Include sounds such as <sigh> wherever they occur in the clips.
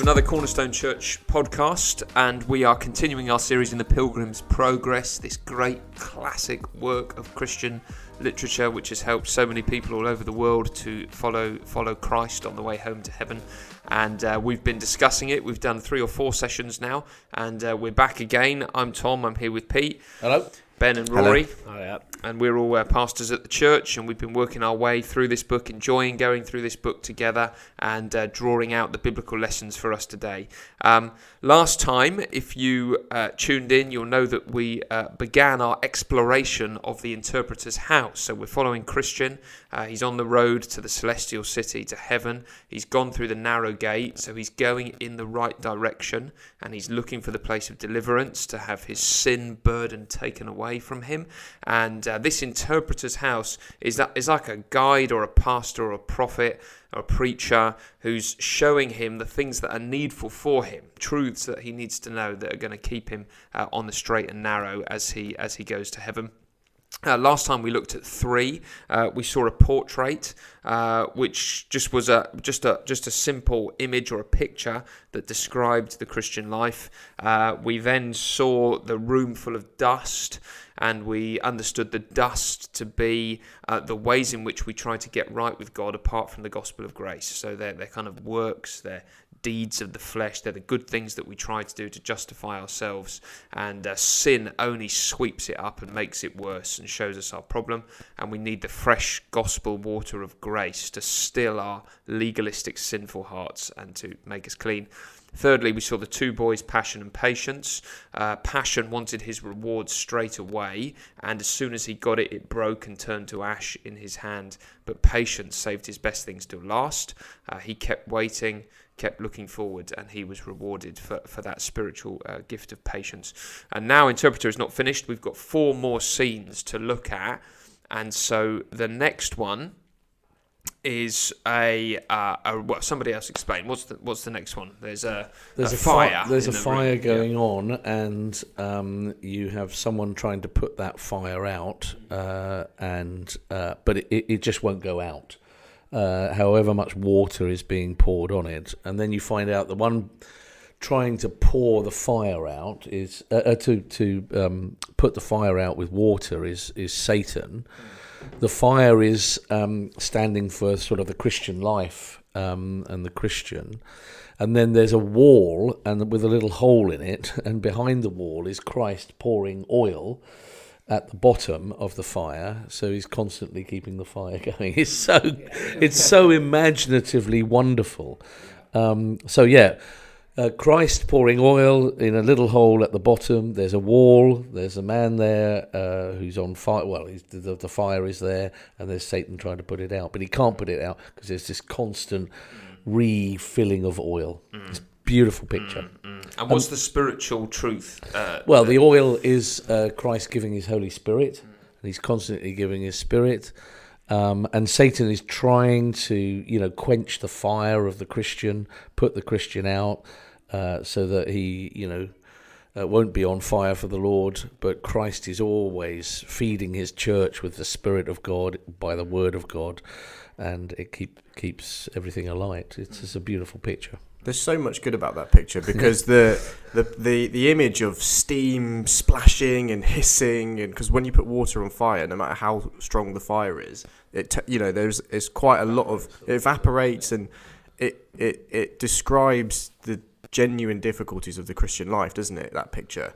another Cornerstone Church podcast, and we are continuing our series in the Pilgrim's Progress, this great classic work of Christian literature which has helped so many people all over the world to follow follow Christ on the way home to heaven. And uh, we've been discussing it. We've done three or four sessions now, and uh, we're back again. I'm Tom. I'm here with Pete. Hello. Ben and Rory. Oh, yeah. And we're all uh, pastors at the church, and we've been working our way through this book, enjoying going through this book together, and uh, drawing out the biblical lessons for us today. Um, last time, if you uh, tuned in, you'll know that we uh, began our exploration of the interpreter's house. So we're following Christian. Uh, he's on the road to the celestial city, to heaven. He's gone through the narrow gate, so he's going in the right direction, and he's looking for the place of deliverance to have his sin burden taken away from him. And uh, this interpreter's house is that is like a guide or a pastor or a prophet or a preacher who's showing him the things that are needful for him, truths that he needs to know that are going to keep him uh, on the straight and narrow as he as he goes to heaven. Uh, last time we looked at three, uh, we saw a portrait, uh, which just was a just a just a simple image or a picture that described the Christian life. Uh, we then saw the room full of dust, and we understood the dust to be uh, the ways in which we try to get right with God apart from the gospel of grace. So they're, they're kind of works, they're deeds of the flesh, they're the good things that we try to do to justify ourselves. And uh, sin only sweeps it up and makes it worse and shows us our problem. And we need the fresh gospel water of grace to still our legalistic, sinful hearts and to make us clean. Thirdly, we saw the two boys, Passion and Patience. Uh, Passion wanted his reward straight away, and as soon as he got it, it broke and turned to ash in his hand. But Patience saved his best things till last. Uh, he kept waiting, kept looking forward, and he was rewarded for, for that spiritual uh, gift of patience. And now, Interpreter is not finished. We've got four more scenes to look at. And so the next one is a, uh, a well, somebody else explain. What's the what's the next one? There's a There's a, a, fi- fire. there's a the fire room. going on, and um, you have someone trying to put that fire out, uh, and uh, but it it just won't go out. Uh, however much water is being poured on it, and then you find out the one trying to pour the fire out is uh, uh, to to um, put the fire out with water is is Satan. The fire is um, standing for sort of the Christian life um, and the Christian, and then there's a wall and with a little hole in it, <laughs> and behind the wall is Christ pouring oil at the bottom of the fire, so he's constantly keeping the fire <laughs> going. It's so it's so imaginatively wonderful. Um, so yeah, uh, Christ pouring oil in a little hole at the bottom. There's a wall. There's a man there uh, who's on fire. Well, he's, the, the fire is there, and there's Satan trying to put it out, but he can't put it out because there's this constant refilling of oil. It's a beautiful picture. And what's the spiritual truth? Uh, Well, the oil is uh, Christ giving His Holy Spirit, and He's constantly giving His Spirit. Um, and Satan is trying to, you know, quench the fire of the Christian, put the Christian out, uh, so that he, you know, uh, won't be on fire for the Lord. But Christ is always feeding His church with the Spirit of God by the Word of God, and it keep keeps everything alight. It's just a beautiful picture. There's so much good about that picture <laughs> because the, the the the image of steam splashing and hissing, and because when you put water on fire, no matter how strong the fire is, it t- you know there's it's quite a lot of it evaporates and it it it describes the genuine difficulties of the Christian life, doesn't it? That picture.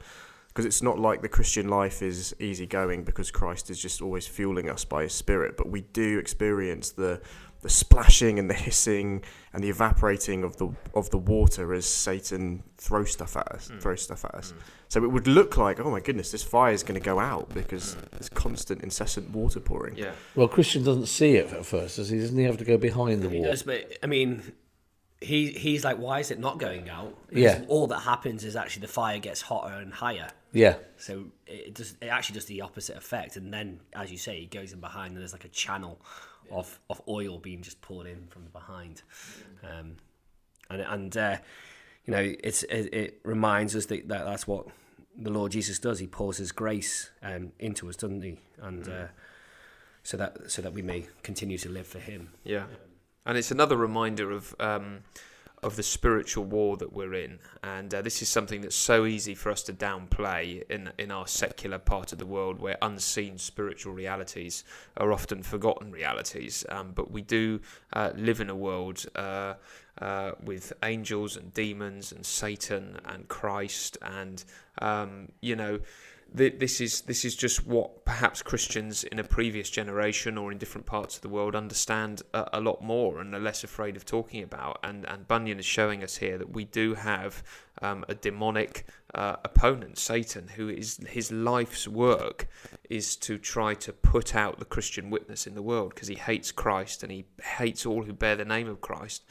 Because it's not like the Christian life is easygoing because Christ is just always fueling us by His Spirit, but we do experience the the splashing and the hissing and the evaporating of the of the water as Satan throws stuff at us, hmm. throws stuff at us. Hmm. So it would look like, oh my goodness, this fire is going to go out because there's constant, incessant water pouring. yeah. Well, Christian doesn't see it at first, does he? Doesn't he have to go behind the He wall? does, but I mean, he he's like, why is it not going out? Because Yeah. All that happens is actually the fire gets hotter and higher. Yeah, So it does. It actually does the opposite effect, and then, as you say, he goes in behind, and there's like a channel of of oil being just poured in from behind, um, and and uh, you know, it's it, it reminds us that, that that's what the Lord Jesus does. He pours His grace um, into us, doesn't he? And uh, so that so that we may continue to live for Him. Yeah, and it's another reminder of um, of the spiritual war that we're in. And uh, this is something that's so easy for us to downplay in, in our secular part of the world where unseen spiritual realities are often forgotten realities. Um, but we do uh, live in a world. Uh, uh, with angels and demons and Satan and Christ and um, you know this is this is just what perhaps Christians in a previous generation or in different parts of the world understand a, a, lot more and are less afraid of talking about. And and Bunyan is showing us here that we do have um, a demonic uh, opponent, Satan, who is his life's work is to try to put out the Christian witness in the world because he hates Christ and he hates all who bear the name of Christ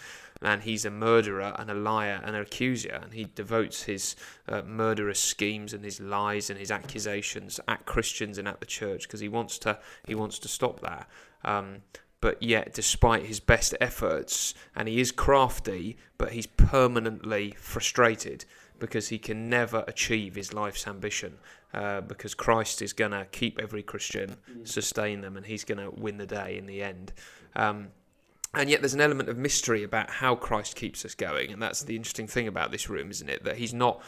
and he's a murderer and a liar and an accuser, and he devotes his uh, murderous schemes and his lies and his accusations at Christians and at the church because he wants to he wants to stop that. Um, but yet, despite his best efforts, and he is crafty, but he's permanently frustrated because he can never achieve his life's ambition. Uh, because Christ is going to keep every Christian, sustain them, and he's going to win the day in the end. Um, and yet there's an element of mystery about how Christ keeps us going, and that's the interesting thing about this room, isn't it? That he's not,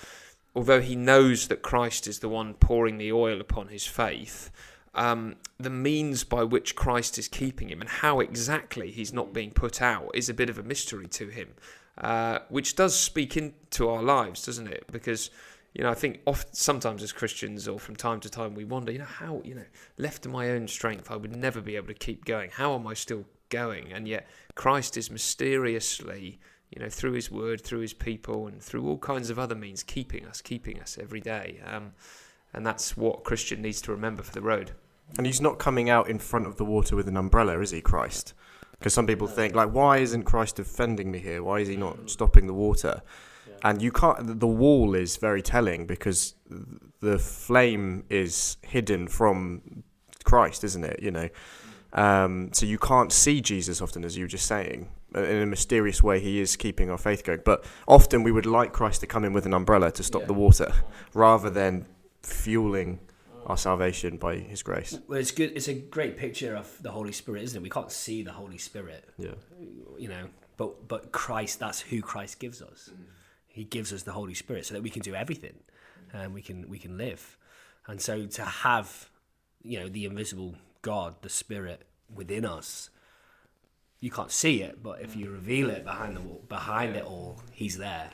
although he knows that Christ is the one pouring the oil upon his faith, um, the means by which Christ is keeping him and how exactly he's not being put out is a bit of a mystery to him, uh, which does speak into our lives, doesn't it? Because you know, I think often, sometimes as Christians or from time to time we wonder, you know, how, you know, left to my own strength, I would never be able to keep going. How am I still going. And yet Christ is mysteriously, you know, through his word, through his people, and through all kinds of other means, keeping us, keeping us every day. Um, and that's what Christian needs to remember for the road. And he's not coming out in front of the water with an umbrella, is he, Christ? Because some people think, like, why isn't Christ defending me here? Why is he not stopping the water? And you can't. The wall is very telling because the flame is hidden from Christ, isn't it? You know, um, so you can't see Jesus often, as you were just saying. Uh, in a mysterious way, he is keeping our faith going. But often we would like Christ to come in with an umbrella to stop yeah. the water, rather than fueling our salvation by His grace. Well, it's good. It's a great picture of the Holy Spirit, isn't it? We can't see the Holy Spirit. Yeah. You know, but but Christ. That's who Christ gives us. He gives us the Holy Spirit so that we can do everything, and we can we can live. And so to have, you know, the invisible God, the Spirit within us. You can't see it, but if you reveal it behind the wall, behind it all, He's there.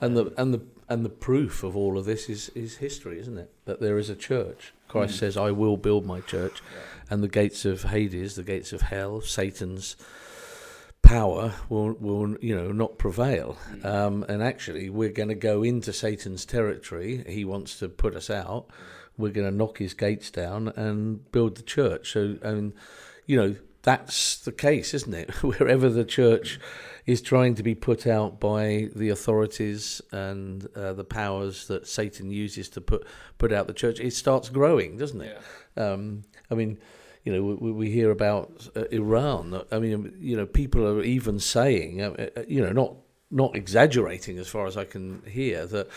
And the and the and the proof of all of this is is history, isn't it? That there is a church. Christ mm. says, "I will build my church," yeah. and the gates of Hades, the gates of hell, Satan's power will will you know not prevail. Mm. Um, and actually, we're going to go into Satan's territory. He wants to put us out. Mm we're going to knock his gates down and build the church. So, I mean, you know, that's the case, isn't it? <laughs> Wherever the church is trying to be put out by the authorities and uh, the powers that Satan uses to put put out the church, it starts growing, doesn't it? Yeah. Um, I mean, you know, we, we hear about uh, Iran. I mean, you know, people are even saying, uh, uh you know, not not exaggerating as far as I can hear that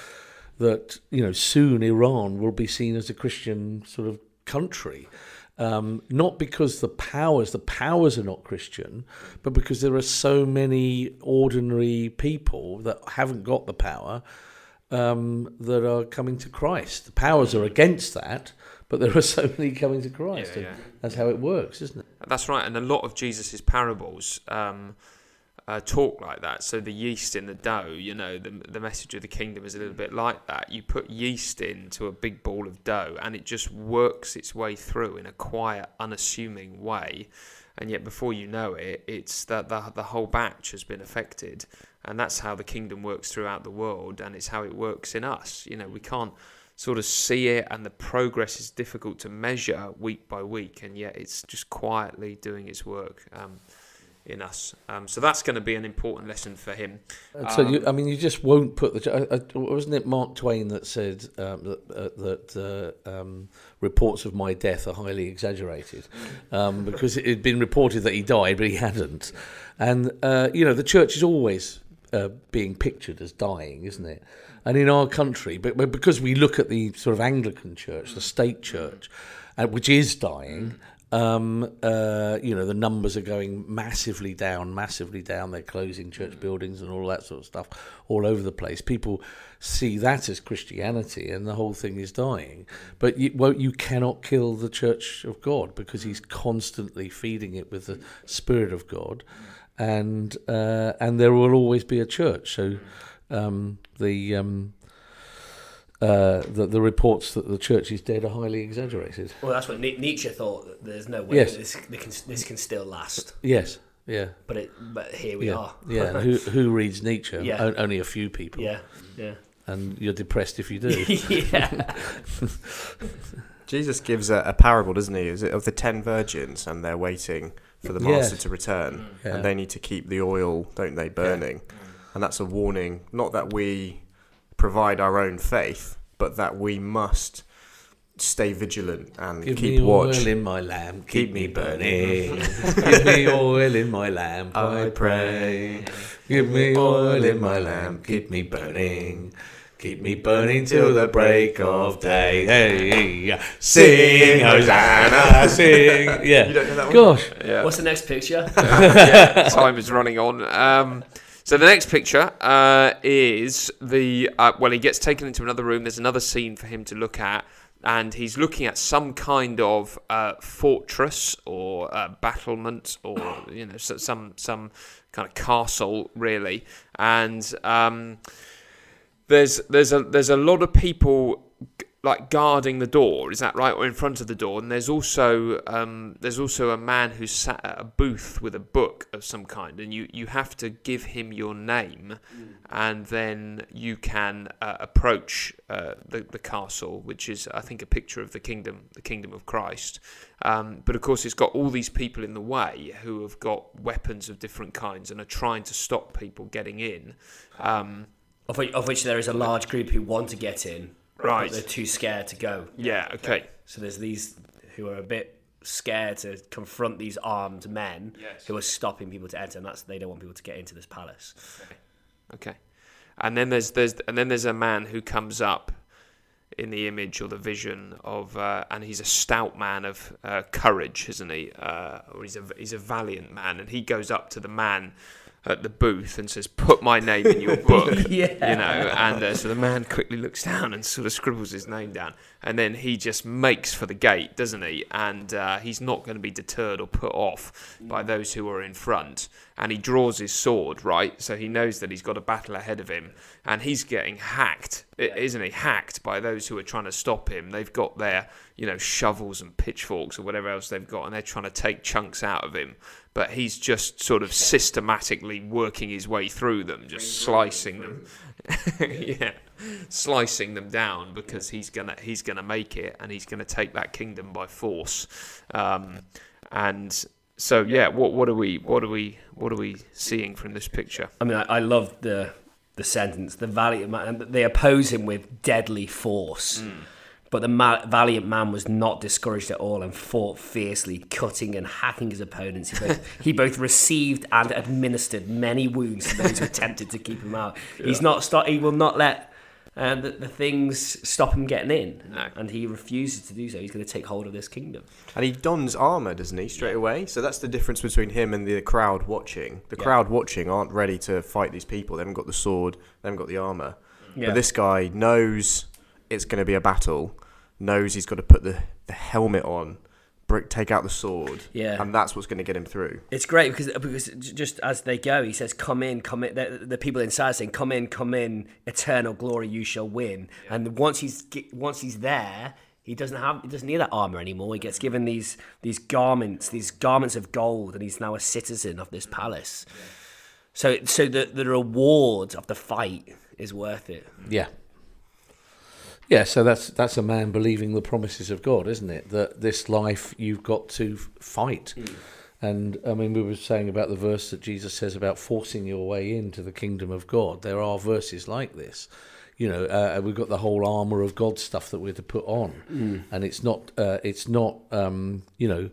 that you know soon Iran will be seen as a Christian sort of country. Um, not because the powers, the powers are not Christian, but because there are so many ordinary people that haven't got the power um, that are coming to Christ. The powers are against that, but there are <laughs> so many coming to Christ. Yeah, yeah. That's how it works, isn't it? That's right. And a lot of Jesus's parables. Um, uh, talk like that. So the yeast in the dough, you know, the the message of the kingdom is a little bit like that. You put yeast into a big ball of dough, and it just works its way through in a quiet, unassuming way. And yet, before you know it, it's that the the whole batch has been affected, and that's how the kingdom works throughout the world, and it's how it works in us. You know, we can't sort of see it, and the progress is difficult to measure week by week, and yet it's just quietly doing its work. Um, in us. Um, so that's going to be an important lesson for him. so you, um, I mean, you just won't put the. Uh, uh, wasn't it Mark Twain that said um, that uh, that uh, um, reports of my death are highly exaggerated um, because it had been reported that he died, but he hadn't. And uh, you know, the church is always uh, being pictured as dying, isn't it? And in our country, but, but because we look at the sort of Anglican church, the state church, which is dying. Um, uh, you know, the numbers are going massively down, massively down. They're closing church buildings and all that sort of stuff all over the place. People see that as Christianity, and the whole thing is dying. But you, well, you cannot kill the Church of God because He's constantly feeding it with the Spirit of God, and uh, and there will always be a church. So um, the um, uh, the, the reports that the church is dead are highly exaggerated. Well, that's what Nietzsche thought. That there's no way Yes. that this, can, this can still last. Yes, yeah, But it, but here we yeah, are. yeah. who <laughs> who reads Nietzsche? Yeah. O- only a few people. yeah, yeah, and you're depressed if you do. <laughs> yeah. <laughs> Jesus gives a, a parable, doesn't he? Is it of the ten virgins and they're waiting for the master Yes. to return, Yeah. and they need to keep the oil, don't they, burning? And that's a warning, not that we provide our own faith, but that we must stay vigilant and Give keep me watch. oil in my lamp, keep, Keep me me burning. <laughs> Give me oil in my lamp, I I pray. Give me oil in my lamp, keep me burning. Keep me burning till the break of day. Hey, sing Hosanna, sing. <laughs> Yeah. You don't know that one? Gosh. Yeah. What's the next picture? <laughs> yeah, time is running on. Um, so the next picture uh, is the uh, well, he gets taken into another room. There's another scene for him to look at, and he's looking at some kind of uh, fortress or uh, battlement, or you know, some some kind of castle, really. And um, there's there's a there's a lot of people like guarding the door. Is that right, or in front of the door? And there's also um, there's also a man who's sat at a booth with a book of some kind, and you you have to give him your name, and then you can uh, approach uh, the the castle, which is I think a picture of the kingdom, the kingdom of Christ. Um, but of course, it's got all these people in the way who have got weapons of different kinds and are trying to stop people getting in. Um, of, which, of which there is a large group who want to get in, Right. They're too scared to go. yeah. Okay. So there's these who are a bit scared to confront these armed men Yes. who are stopping people to enter, and that's they don't want people to get into this palace. Okay. And then there's there's and then there's a man who comes up in the image or the vision of, uh, and he's a stout man of uh, courage, isn't he? Uh, or he's a he's a valiant man, and he goes up to the man at the booth and says, "Put my name in your <laughs> book." Yeah. You know, and uh, so the man quickly looks down and sort of scribbles his name down, and then he just makes for the gate, doesn't he? And uh, he's not going to be deterred or put off by those who are in front. And he draws his sword, right? So he knows that he's got a battle ahead of him, and he's getting hacked, isn't he? Hacked by those who are trying to stop him. They've got their, you know, shovels and pitchforks or whatever else they've got, and they're trying to take chunks out of him. But he's just sort of systematically working his way through them, just slicing them. <laughs> yeah, slicing them down because he's gonna he's gonna make it and he's gonna take that kingdom by force. Um, and so yeah, what what are we what are we what are we seeing from this picture? I mean, I, I love the the sentence. The valiant man. and They oppose him with deadly force. But the ma- valiant man was not discouraged at all and fought fiercely, cutting and hacking his opponents. He both, he both received and administered many wounds to those who attempted to keep him out. He's not stop. He will not let uh, the, the things stop him getting in, No. and he refuses to do so. He's going to take hold of this kingdom. And he dons armor, doesn't he, straight away? So that's the difference between him and the crowd watching. The Yeah. crowd watching aren't ready to fight these people. They haven't got the sword. They haven't got the armor. Yeah. But this guy knows it's going to be a battle. Knows he's got to put the, the helmet on, break, take out the sword. Yeah. And that's what's going to get him through. It's great because because just as they go, he says, "Come in, come in." The, the people inside are saying, "Come in, come in, eternal glory, you shall win." And once he's once he's there, he doesn't have he doesn't need that armor anymore. He gets given these these garments, these garments of gold, and he's now a citizen of this palace. So so the the reward of the fight is worth it. Yeah. Yeah, so that's that's a man believing the promises of God, isn't it? That this life you've got to fight. And I mean, we were saying about the verse that Jesus says about forcing your way into the kingdom of God. There are verses like this. You know, uh, we've got the whole armor of God stuff that we're to put on, and it's not uh, it's not um, you know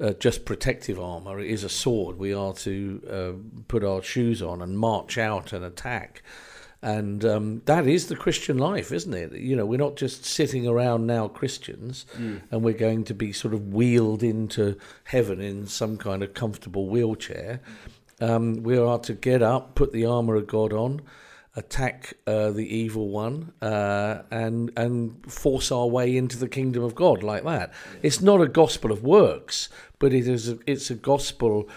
uh, just protective armor. It is a sword. We are to uh, put our shoes on and march out and attack. And um, that is the Christian life, isn't it? You know, we're not just sitting around now Christians and we're going to be sort of wheeled into heaven in some kind of comfortable wheelchair. Um, we are to get up, put the armour of God on, attack uh, the evil one, uh, and and force our way into the kingdom of God like that. It's not a gospel of works, but it is. A, it's a gospel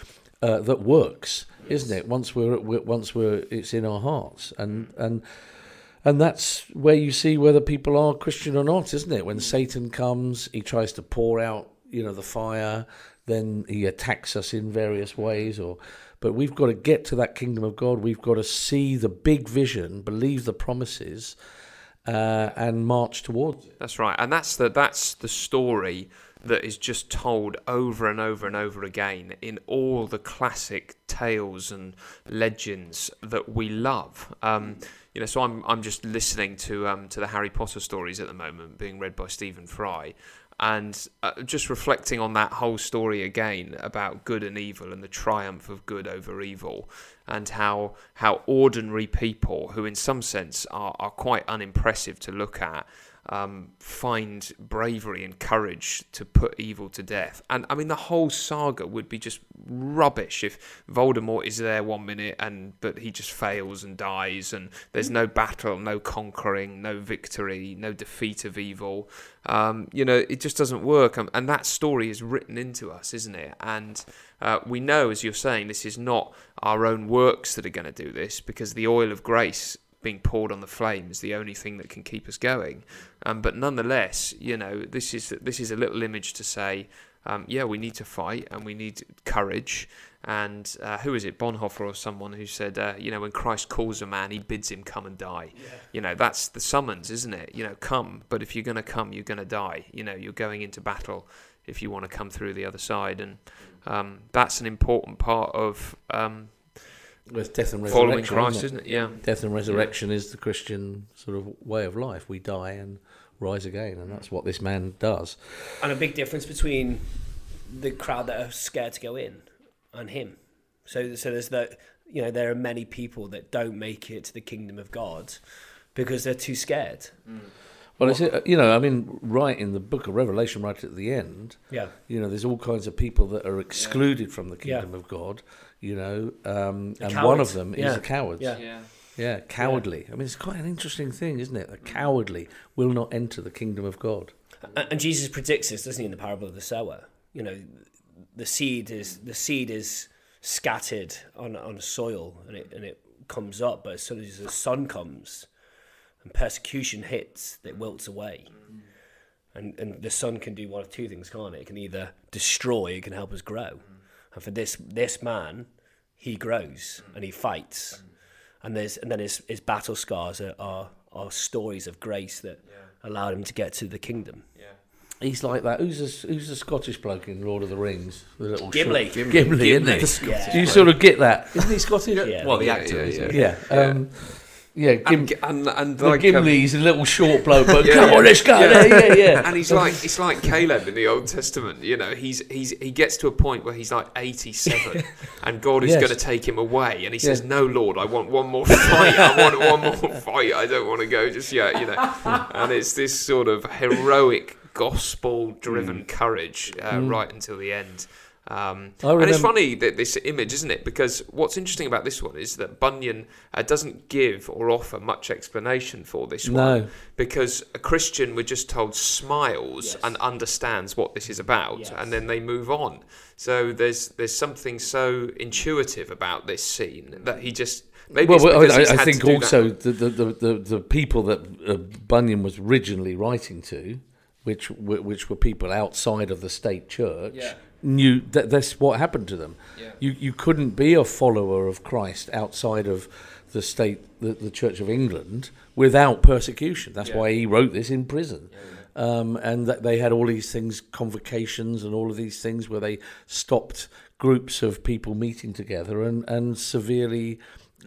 uh, that works, isn't it? Once we're, we're once we're it's in our hearts, and and and that's where you see whether people are Christian or not, isn't it? When Satan comes, he tries to pour out, you know, the fire. Then he attacks us in various ways, or but we've got to get to that kingdom of God. We've got to see the big vision, believe the promises, uh, and march towards it. That's right, and that's the that's the story that is just told over and over and over again in all the classic tales and legends that we love. Um, you know, so I'm I'm just listening to um, to the Harry Potter stories at the moment, being read by Stephen Fry, and uh, just reflecting on that whole story again about good and evil and the triumph of good over evil, and how how ordinary people who, in some sense, are are quite unimpressive to look at um, find bravery and courage to put evil to death. And I mean, the whole saga would be just rubbish if Voldemort is there one minute and but he just fails and dies, and there's no battle, no conquering, no victory, no defeat of evil. Um, you know, it just doesn't work. And that story is written into us, isn't it? And uh, we know, as you're saying, this is not our own works that are going to do this because the oil of grace being poured on the flame is the only thing that can keep us going. Um, but nonetheless, you know, this is this is a little image to say, um, yeah, we need to fight and we need courage. And uh, who is it, Bonhoeffer or someone who said, uh, you know, when Christ calls a man, he bids him come and die. Yeah. You know, that's the summons, isn't it? You know, come. But if you're going to come, you're going to die. You know, you're going into battle if you want to come through the other side. And um, that's an important part of um, With death and resurrection. following resurrection, Christ, isn't it? isn't it? Yeah. Death and resurrection is the Christian sort of way of life. We die and rise again, and that's what this man does. And a big difference between the crowd that are scared to go in and him. So, so there's that. You know, there are many people that don't make it to the kingdom of God because they're too scared. Mm. Well, it's, uh, you know, I mean, right in the book of Revelation, right at the end, Yeah. you know, there's all kinds of people that are excluded from the Yeah. kingdom of God, you know, um, and cowards. one of them is Yeah. the cowards. Yeah. Yeah. Yeah, cowardly. I mean, it's quite an interesting thing, isn't it? The cowardly will not enter the kingdom of God. And, and Jesus predicts this, doesn't he, in the parable of the sower? You know, the seed is the seed is scattered on on soil, and it and it comes up. But as soon as the sun comes, and persecution hits, it wilts away. And and the sun can do one of two things, can't it? It can either destroy, it can help us grow. And for this this man, he grows and he fights, and there's and then his his battle scars are are, are stories of grace that allowed him to get to the kingdom. He's like that. Who's the, who's the Scottish bloke in Lord of the Rings? The little Gimli. short- Gimli, isn't he? Scottish Do you sort of get that? Isn't he Scottish? Yeah. Well, the Yeah, actor. yeah, isn't yeah. he? Yeah. Um, yeah, Gim- And, and, and the like, um, Gimli's a little short bloke, but <laughs> Yeah, come on, let's go. Yeah. Yeah, yeah, yeah. and he's like it's like Caleb in the Old Testament. You know, he's he's he gets to a point where he's like eighty seven, <laughs> and God is Yes. going to take him away, and he says. "No, Lord, I want one more fight. I want one more <laughs> fight. I don't want to go just yet." You know, and it's this sort of heroic gospel-driven courage uh, right until the end. Um, I and it's funny that this image, isn't it? Because what's interesting about this one is that Bunyan uh, doesn't give or offer much explanation for this No. one because a Christian, we're just told, smiles Yes. and understands what this is about, Yes. and then they move on. So there's there's something so intuitive about this scene that he just maybe Well, well, I, I think also the, the, the, the, the people that uh, Bunyan was originally writing to, which were- which were people outside of the state church, Yeah. Knew that that's what happened to them. Yeah. You you couldn't be a follower of Christ outside of the state, the, the Church of England, without persecution. That's Yeah. why he wrote this in prison. Um, and that they had all these things, convocations, and all of these things where they stopped groups of people meeting together and and severely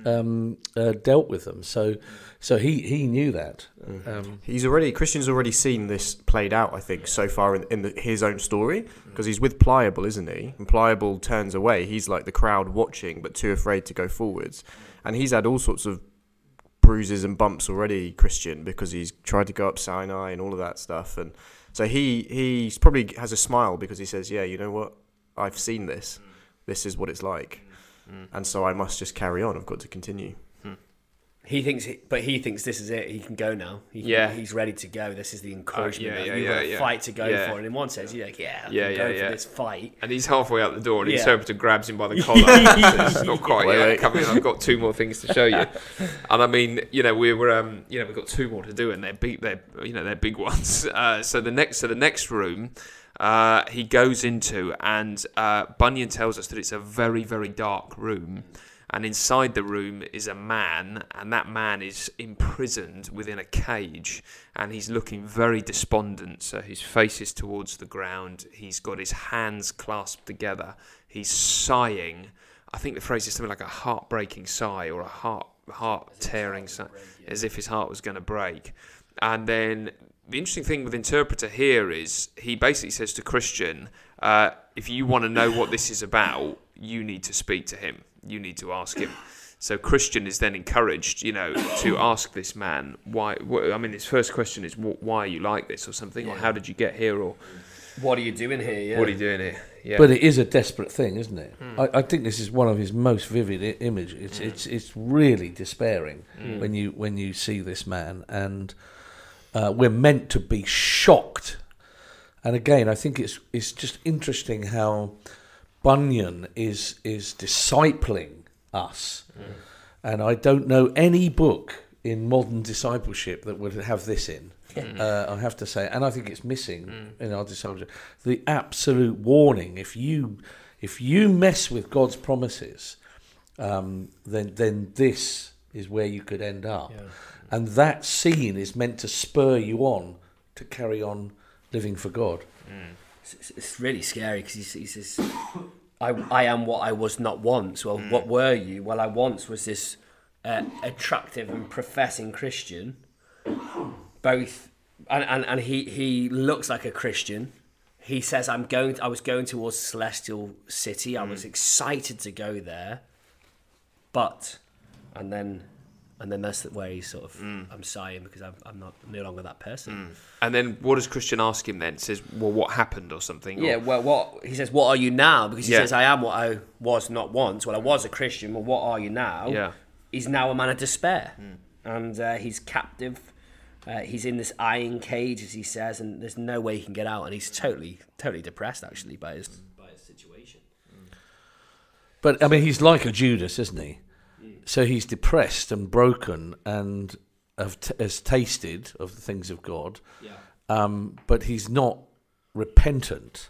um, uh, dealt with them. So, so he he knew that. Um, He's already Christian's already seen this played out. I think so far in, in the, his own story because he's with Pliable, isn't he? And Pliable turns away. He's like the crowd watching, but too afraid to go forwards. And he's had all sorts of bruises and bumps already, Christian, because he's tried to go up Sinai and all of that stuff. And so he he's probably has a smile because he says, "Yeah, you know what? I've seen this. Mm. This is what it's like." Mm. Mm. And so I must just carry on. I've got to continue. Hmm. He thinks, he, but he thinks this is it. He can go now. He can, Yeah. he's ready to go. This is the uh, encouragement. yeah, that yeah, you've yeah, got a yeah. fight to go Yeah. for. And in one sense, you're like, yeah, I Yeah, yeah, go yeah. for this fight. And he's halfway out the door, and the Yeah. interpreter grabs him by the <laughs> collar. not quite Wait, yet. wait. Come in. I've got two more things to show you. <laughs> And I mean, you know, we were, um, you know, we've got two more to do, and they're big. They're, you know, they're big ones. <laughs> Uh, so the next, so the next room, uh, he goes into, and uh, Bunyan tells us that it's a very, very dark room. And inside the room is a man, and that man is imprisoned within a cage, and he's looking very despondent. So his face is towards the ground. He's got his hands clasped together. He's sighing. I think the phrase is something like a heartbreaking sigh or a heart heart tearing sigh, as if his heart was going to break. And then the interesting thing with interpreter here is he basically says to Christian, uh, if you want to know what this is about, you need to speak to him. You need to ask him. So Christian is then encouraged, you know, to ask this man why. wh- I mean, his first question is, "Why are you like this?" or something, or "How did you get here?" or What are you doing here? Yeah. "What are you doing here?" Yeah, But it is a desperate thing, isn't it? Hmm. I, I think this is one of his most vivid I- images. It's hmm. it's it's really despairing hmm. when you when you see this man, and uh, we're meant to be shocked. And again, I think it's it's just interesting how Bunyan is is discipling us, and I don't know any book in modern discipleship that would have this in. Uh, I have to say, and I think it's missing in our discipleship. The absolute warning: if you if you mess with God's promises, um, then then this is where you could end up, and that scene is meant to spur you on to carry on living for God. It's, it's really scary because he, says, I, I am what I was not once. Well, what were you? Well, I once was this uh, attractive and professing Christian. Both, and, and, and he, he looks like a Christian. He says, I'm going, I was going towards Celestial City. I was excited to go there. But, and then, and then that's the way he's sort of, mm. I'm sighing because I'm, I'm not no longer that person. Mm. and then what does Christian ask him then? Says, "Well, what happened?" or something. Yeah, or, well, what he says, what are you now? Because he Yeah. says, I am what I was not once. Well, I was a Christian. Well, what are you now? Yeah. He's now a man of despair, mm. and uh, he's captive. Uh, he's in this iron cage, as he says, and there's no way he can get out. And he's totally, totally depressed actually by his by his situation. But I mean, he's like a Judas, isn't he? So he's depressed and broken and t- has tasted of the things of God, Yeah. um, but he's not repentant.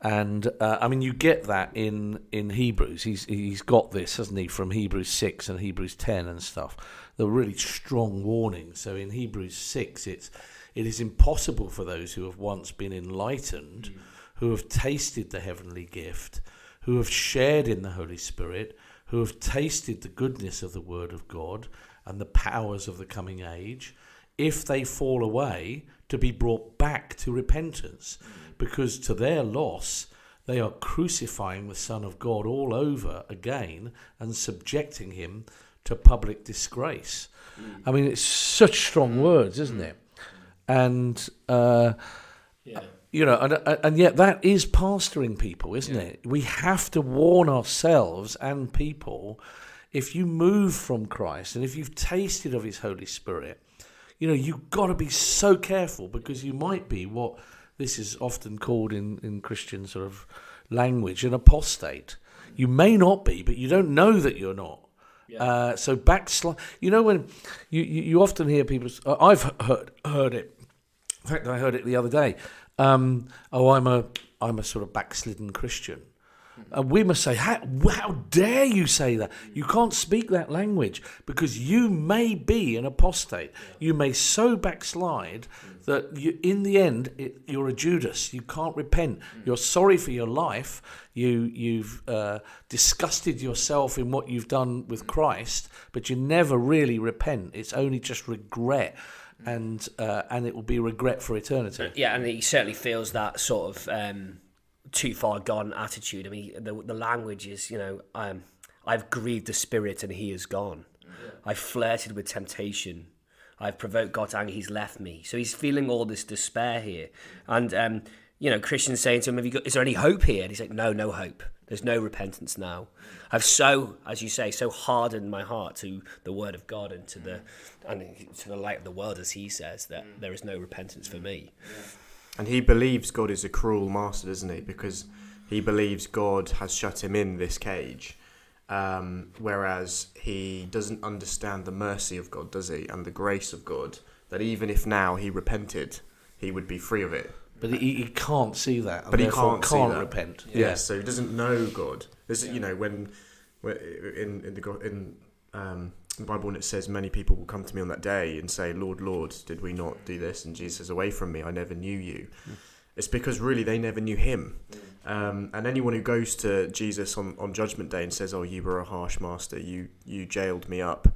And uh, I mean, you get that in, in Hebrews. He's he's got this, hasn't he, from Hebrews six and Hebrews ten and stuff. The really strong warnings. So in Hebrews six, it's it is impossible for those who have once been enlightened, who have tasted the heavenly gift, who have shared in the Holy Spirit, who have tasted the goodness of the Word of God and the powers of the coming age, if they fall away, to be brought back to repentance, because to their loss, they are crucifying the Son of God all over again and subjecting him to public disgrace. I mean, it's such strong words, isn't it? And uh, you know, and, and yet that is pastoring people, isn't it? We have to warn ourselves and people. If you move from Christ and if you've tasted of His Holy Spirit, you know you've got to be so careful because you might be what this is often called in in Christian sort of language an apostate. You may not be, but you don't know that you're not. Uh, so backslide. You know when you, you, you often hear people. uh, I've heard heard it. In fact, I heard it the other day. Um, oh, I'm a I'm a sort of backslidden Christian. And we must say, how, how dare you say that? You can't speak that language because you may be an apostate. You may so backslide hmm. that you, in the end, it, you're a Judas. You can't repent. Hmm. You're sorry for your life. You, you've uh, disgusted yourself in what you've done with Christ, but you never really repent. It's only just regret. And uh, and it will be regret for eternity. Yeah, and he certainly feels that sort of um, too far gone attitude. I mean, the the language is, you know, um, I've grieved the spirit and he is gone. I've flirted with temptation. I've provoked God's anger. He's left me. So he's feeling all this despair here. And, um, you know, Christian's saying to him, Have you got, Is there any hope here? And he's like, No, no hope. There's no repentance now. I've so, as you say, so hardened my heart to the word of God and to the and to the light of the world, as he says, that there is no repentance for me. And he believes God is a cruel master, doesn't he? Because he believes God has shut him in this cage. Um, whereas he doesn't understand the mercy of God, does he? And the grace of God, that even if now he repented, he would be free of it. But he, he can't see that. and But he can't see that. repent. Yes, so he doesn't know God. This is, you know, when, when in in the in um, the Bible when it says many people will come to me on that day and say, "Lord, Lord, did we not do this?" And Jesus says, "Away from me, I never knew you." It's because really they never knew him. Um, and anyone who goes to Jesus on, on Judgment Day and says, "Oh, you were a harsh master. You you jailed me up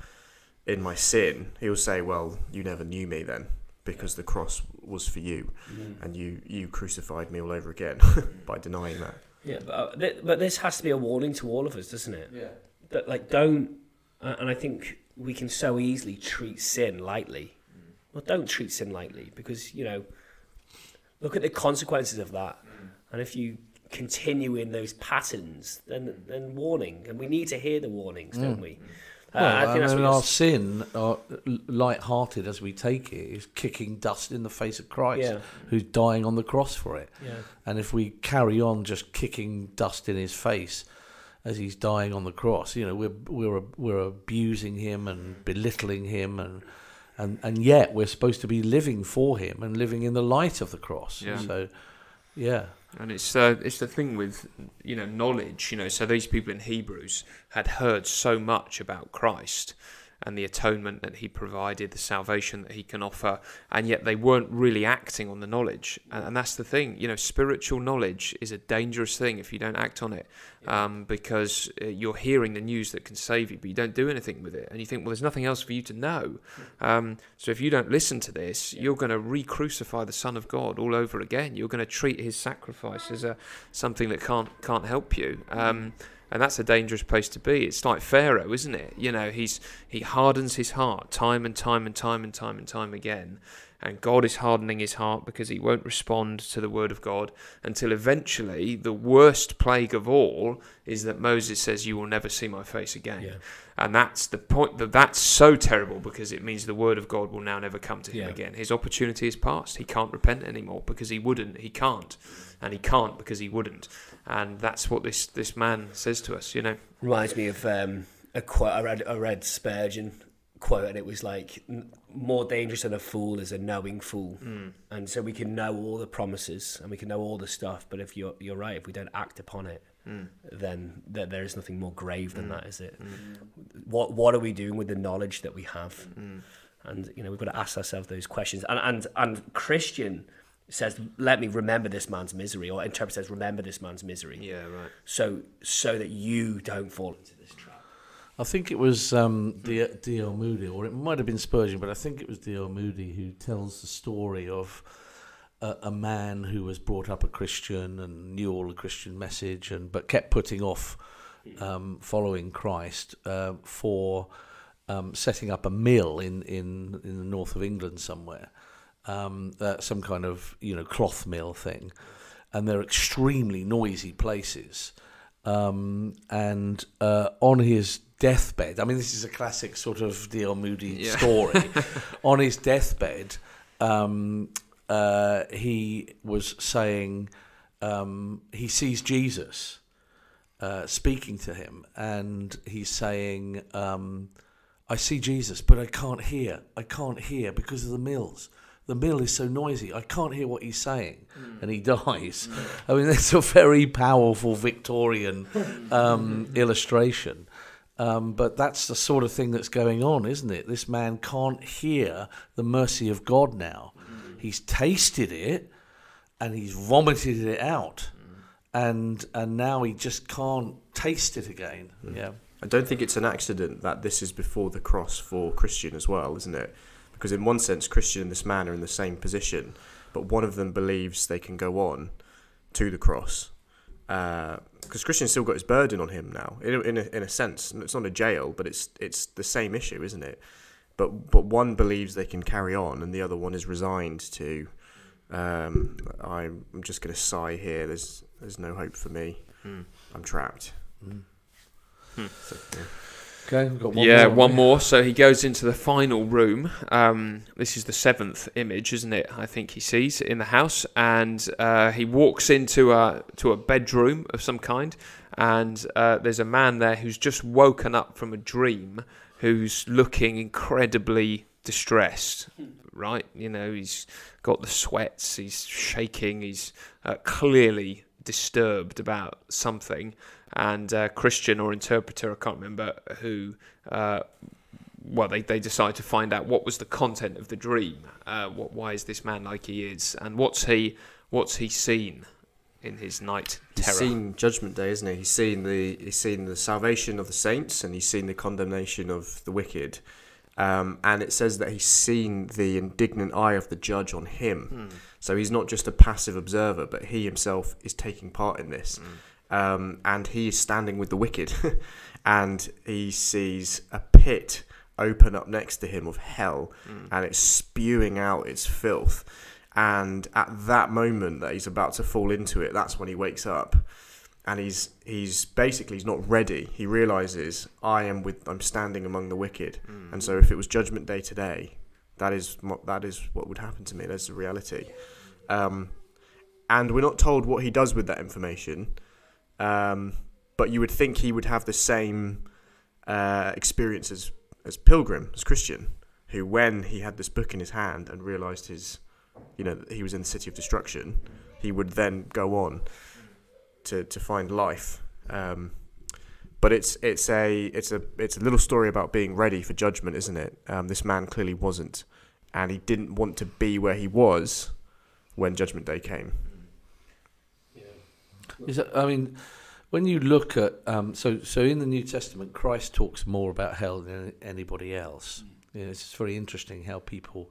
in my sin," he'll say, "Well, you never knew me then, because the cross was for you, mm. and you you crucified me all over again <laughs> <laughs> by denying that." Yeah, but, uh, th- but this has to be a warning to all of us, doesn't it? Yeah. That like don't, uh, and I think we can so easily treat sin lightly. Mm. Well, don't treat sin lightly because you know, look at the consequences of that, mm. and if you continue in those patterns, then then warning, and we need to hear the warnings, don't we? Uh, Well, I, that's mean, what our sin, uh, light-hearted as we take it, is kicking dust in the face of Christ, Yeah. who's dying on the cross for it. Yeah. And if we carry on just kicking dust in his face as he's dying on the cross, you know, we're we're we're abusing him and belittling him, and and and yet we're supposed to be living for him and living in the light of the cross. Yeah. So, yeah. And it's uh, it's the thing with you know knowledge. You know, so these people in Hebrews had heard so much about Christ and the atonement that He provided, the salvation that He can offer, and yet they weren't really acting on the knowledge. And, and that's the thing. You know, spiritual knowledge is a dangerous thing if you don't act on it, um, because uh, you're hearing the news that can save you, but you don't do anything with it, and you think, well, there's nothing else for you to know. Um, so if you don't listen to this, you're going to re-crucify the Son of God all over again. You're going to treat His sacrifice as a something that can't can't help you. Um, and that's a dangerous place to be. It's like Pharaoh, isn't it? You know, he's he hardens his heart time and time and time and time and time again. And God is hardening his heart because he won't respond to the word of God until eventually the worst plague of all is that Moses says, You will never see my face again. Yeah. And that's the point that that's so terrible because it means the word of God will now never come to him Yeah. again. His opportunity is past. He can't repent anymore because he wouldn't. He can't. And he can't because he wouldn't. And that's what this, this man says to us, you know. reminds me of um, a quote I read. I read Spurgeon quote, and it was like, "More dangerous than a fool is a knowing fool." Mm. And so we can know all the promises and we can know all the stuff, but if you're you're right, if we don't act upon it, mm. then th- there is nothing more grave than mm. that, is it? What what are we doing with the knowledge that we have? And you know, we've got to ask ourselves those questions. And and and Christian says, "Let me remember this man's misery," or interpret says, "Remember this man's misery." Yeah, right. so so that you don't fall into this trap. I think it was um, D- D.L. Moody, or it might have been Spurgeon, but I think it was D.L. Moody who tells the story of a, a man who was brought up a Christian and knew all the Christian message, and but kept putting off um, following Christ uh, for um, setting up a mill in, in, in the north of England somewhere, um, uh, some kind of you know cloth mill thing, and they're extremely noisy places. Um, and uh, on his deathbed, I mean, this is a classic sort of D.L. Moody Yeah. story. <laughs> on his deathbed, um, uh, he was saying um, he sees Jesus uh, speaking to him, and he's saying, um, "I see Jesus, but I can't hear. I can't hear because of the mills." The mill is so noisy. I can't hear what he's saying, hmm. and he dies. Hmm. I mean, it's a very powerful Victorian um, <laughs> illustration. Um, but that's the sort of thing that's going on, isn't it? This man can't hear the mercy of God now. Hmm. He's tasted it and he's vomited it out. And and now he just can't taste it again. Yeah. I don't think it's an accident that this is before the cross for Christian as well, isn't it? Because in one sense, Christian and this man are in the same position, but one of them believes they can go on to the cross, uh, because Christian's still got his burden on him now, in a, in a, in a sense. It's not a jail, but it's it's the same issue, isn't it? But but one believes they can carry on, and the other one is resigned to. Um, I'm I'm just going to sigh here. There's there's no hope for me. Hmm. I'm trapped. Hmm. Hmm. So, yeah. Okay, we've got one yeah, more. one more. So he goes into the final room. Um, this is the seventh image, isn't it? I think he sees in the house, and uh, he walks into a to a bedroom of some kind, and uh, there's a man there who's just woken up from a dream, who's looking incredibly distressed. Right, you know, he's got the sweats, he's shaking, he's uh, clearly disturbed about something and uh, Christian or interpreter, I can't remember who. Uh, well, they, they decide to find out what was the content of the dream. Uh, what why is this man like he is, and what's he what's he seen in his night He's terror? seen Judgment Day, isn't he? He's seen the he's seen the salvation of the saints, and he's seen the condemnation of the wicked. Um, and it says that he's seen the indignant eye of the judge on him. So he's not just a passive observer, but he himself is taking part in this. Um, and he is standing with the wicked, <laughs> and he sees a pit open up next to him of hell, and it's spewing out its filth. And at that moment that he's about to fall into it, that's when he wakes up, and he's he's basically he's not ready. He realizes I am with I'm standing among the wicked, and so if it was Judgment Day today, that is that is what would happen to me. That's the reality. Um, and we're not told what he does with that information. Um, but you would think he would have the same uh, experience as, as Pilgrim, as Christian, who, when he had this book in his hand and realized his, you know, he was in the city of destruction, he would then go on to, to find life. Um, but it's it's a it's a it's a little story about being ready for judgment, isn't it? Um, this man clearly wasn't, and he didn't want to be where he was when Judgment Day came. Is that, I mean, when you look at um, so so in the New Testament, Christ talks more about hell than anybody else. You know, it's very interesting how people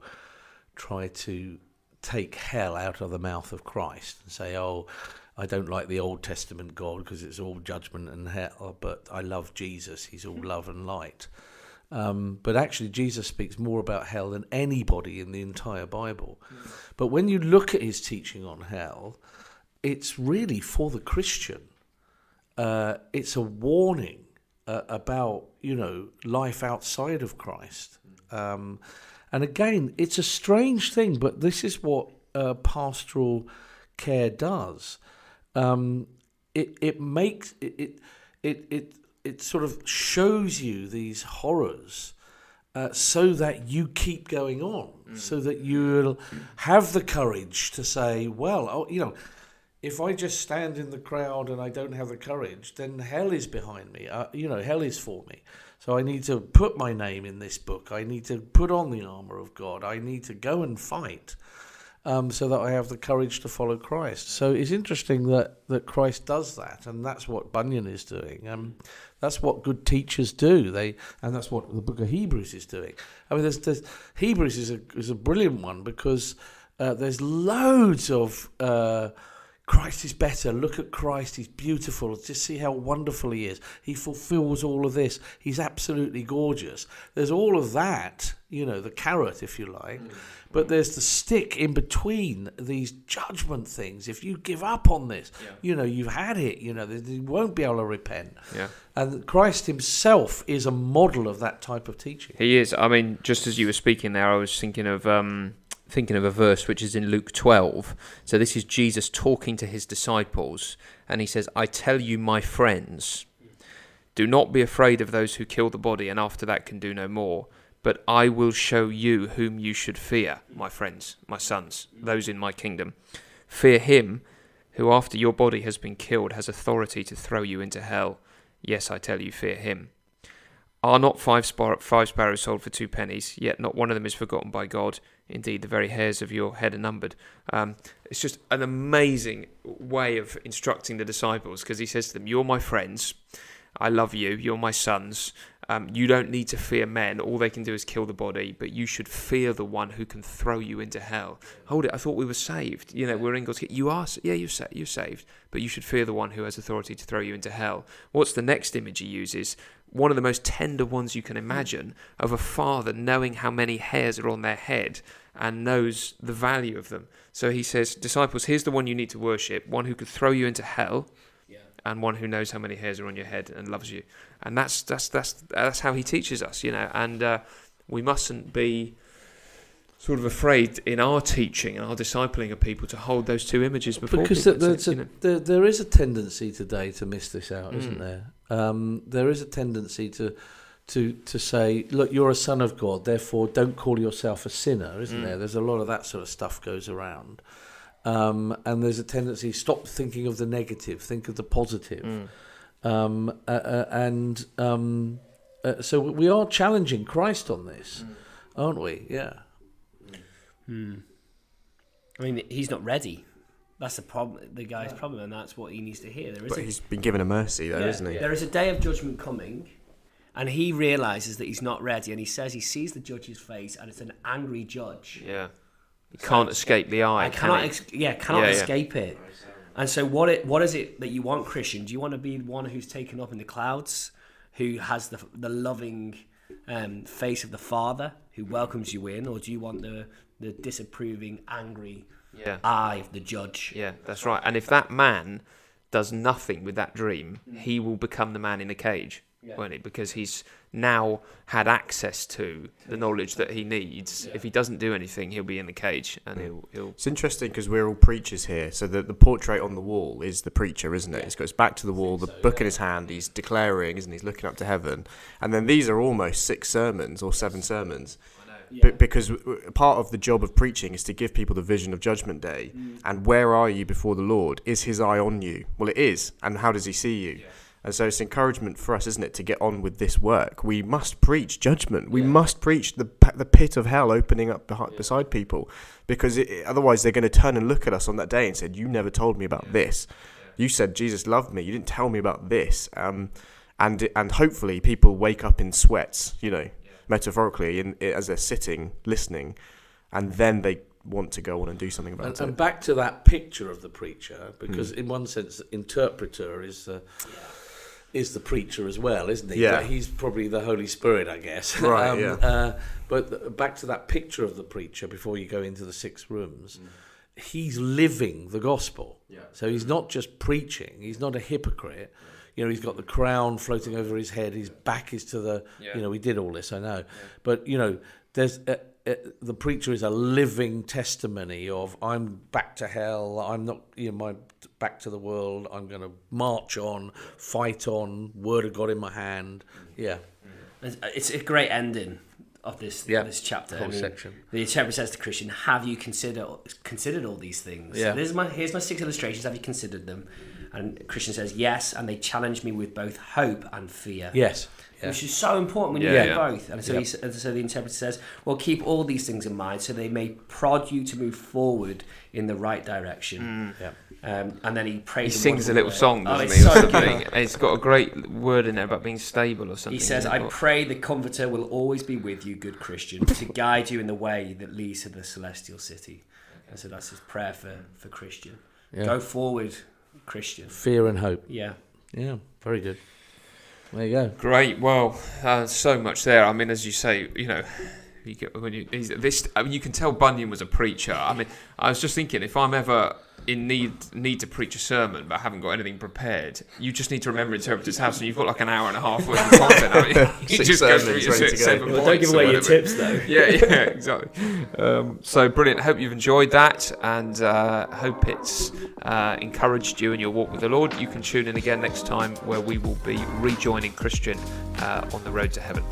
try to take hell out of the mouth of Christ and say, "Oh, I don't like the Old Testament God because it's all judgment and hell, but I love Jesus. He's all love and light." Um, but actually, Jesus speaks more about hell than anybody in the entire Bible. But when you look at his teaching on hell, it's really for the Christian. Uh, it's a warning uh, about you know life outside of Christ. Um, and again, it's a strange thing, but this is what uh, pastoral care does. Um, it it makes it, it it it it sort of shows you these horrors. Uh, so that you keep going on, so that you'll have the courage to say, well, oh, you know, if I just stand in the crowd and I don't have the courage, then hell is behind me. Uh, you know, hell is for me. So I need to put my name in this book. I need to put on the armor of God. I need to go and fight um, so that I have the courage to follow Christ. So it's interesting that, that Christ does that, and that's what Bunyan is doing. Um, that's what good teachers do. They and that's what the Book of Hebrews is doing. I mean, there's, there's Hebrews is a is a brilliant one because uh, there's loads of. Uh, Christ is better. Look at Christ. He's beautiful. Just see how wonderful he is. He fulfills all of this. He's absolutely gorgeous. There's all of that, you know, the carrot, if you like. But there's the stick in between these judgment things. If you give up on this, you know, you've had it. You know, you won't be able to repent. Yeah. And Christ himself is a model of that type of teaching. He is. I mean, just as you were speaking there, I was thinking of um, thinking of a verse which is in Luke 12. So this is Jesus talking to his disciples, and he says, "I tell you, my friends, do not be afraid of those who kill the body, and after that can do no more." But I will show you whom you should fear, my friends, my sons, those in my kingdom. Fear him who, after your body has been killed, has authority to throw you into hell. Yes, I tell you, fear him. Are not five, spar- five sparrows sold for two pennies? Yet not one of them is forgotten by God. Indeed, the very hairs of your head are numbered. Um, it's just an amazing way of instructing the disciples because he says to them, You're my friends. I love you. You're my sons. Um, you don't need to fear men. All they can do is kill the body, but you should fear the one who can throw you into hell. Hold it. I thought we were saved. You know, we're in God's. You are. Yeah, you're, sa- you're saved, but you should fear the one who has authority to throw you into hell. What's the next image he uses? One of the most tender ones you can imagine of a father knowing how many hairs are on their head and knows the value of them. So he says, Disciples, here's the one you need to worship, one who could throw you into hell, and one who knows how many hairs are on your head and loves you. And that's that's that's that's how he teaches us, you know. And uh, we mustn't be sort of afraid in our teaching and our discipling of people to hold those two images before because people. there- a, you know, there, there is a tendency today to miss this out, isn't Mm. there? Um, there is a tendency to to to say, look, you're a son of God, therefore don't call yourself a sinner, isn't Mm. there? There's a lot of that sort of stuff goes around, um, and there's a tendency stop thinking of the negative, think of the positive, mm. um, uh, uh, and um, uh, so we are challenging Christ on this, Mm. aren't we? Yeah. Hmm. I mean, he's not ready. That's the problem. The guy's problem, and that's what he needs to hear. There is But a, he's been given a mercy, though, yeah, isn't he? There is a day of judgment coming, and he realizes that he's not ready. And he says he sees the judge's face, and it's an angry judge. yeah. You can't escape the eye. I cannot, ex- yeah, cannot Yeah, yeah. escape it. And so, what it, what is it that you want, Christian? Do you want to be one who's taken up in the clouds, who has the the loving um, face of the Father, who welcomes you in, or do you want the the disapproving, angry yeah. eye of the judge? Yeah, that's right. And if that man does nothing with that dream, mm. he will become the man in the cage, Yeah. won't he? Because he's now had access to the knowledge that he needs. If he doesn't do anything, he'll be in the cage, and he'll he'll. It's interesting because we're all preachers here. So the, the portrait on the wall is the preacher, isn't it? It goes back to the wall, the book in his hand, he's declaring, isn't he? He's looking up to heaven. And then these are almost six sermons or seven sermons. Be- because part of the job of preaching is to give people the vision of Judgment Day. And where are you before the Lord? Is his eye on you? Well, it is. And how does he see you? And so it's encouragement for us, isn't it, to get on with this work. We must preach judgment. We must preach the the pit of hell opening up behind, beside people, because it, otherwise they're going to turn and look at us on that day and said, "You never told me about this. You said Jesus loved me. You didn't tell me about this." Um, and and hopefully people wake up in sweats, you know, metaphorically, in, as they're sitting listening, and then they want to go on and do something about And, it. and back to that picture of the preacher, because Hmm. in one sense, the interpreter is the is the preacher as well, isn't he? Yeah. He's probably the Holy Spirit, I guess. Right, <laughs> yeah. Uh, but th- back to that picture of the preacher before you go into the six rooms, he's living the gospel. Yeah. So he's not just preaching. He's not a hypocrite. You know, he's got the crown floating over his head. His back is to the. Yeah. You know, we did all this, I know. But you know, there's uh, uh, the preacher is a living testimony of I'm back to hell. I'm not. You know, my back to the world. I'm going to march on, fight on. Word of God in my hand. Yeah. It's, it's a great ending of this Yeah, this chapter. whole section. The shepherd says to Christian, "Have you considered considered all these things? Yeah. This is my here's my six illustrations. Have you considered them?" And Christian says, "Yes." And they challenge me with both hope and fear. Yes. Yeah. Which is so important when you Yeah, do yeah. both. And so, Yeah. he, and so the interpreter says, Well, keep all these things in mind so they may prod you to move forward in the right direction. Yeah. Um, and then he He prays. in sings a little way. song, Oh, doesn't it's he? so something. It's got a great word in there about being stable or something. He says, I it? pray the Comforter will always be with you, good Christian, to guide you in the way that leads to the celestial city. And so that's his prayer for, for Christian. Yeah. Go forward, Christian. Fear and hope. Yeah. Yeah. Very good. There you go. Great. Well, uh, so much there. I mean, as you say, you know, you get, when you he's, this, I mean, you can tell Bunyan was a preacher. I mean, I was just thinking, if I'm ever in need need to preach a sermon but I haven't got anything prepared, you just need to remember Interpreter's House, and you've got like an hour and a half worth of content. haven't you, <laughs> <laughs> you Six just go through your to six, go. seven Well, points. don't give away your tips, though. <laughs> yeah, yeah, exactly. Um, so brilliant. Hope you've enjoyed that, and uh, hope it's uh, encouraged you in your walk with the Lord. You can tune in again next time, where we will be rejoining Christian uh, on the road to heaven.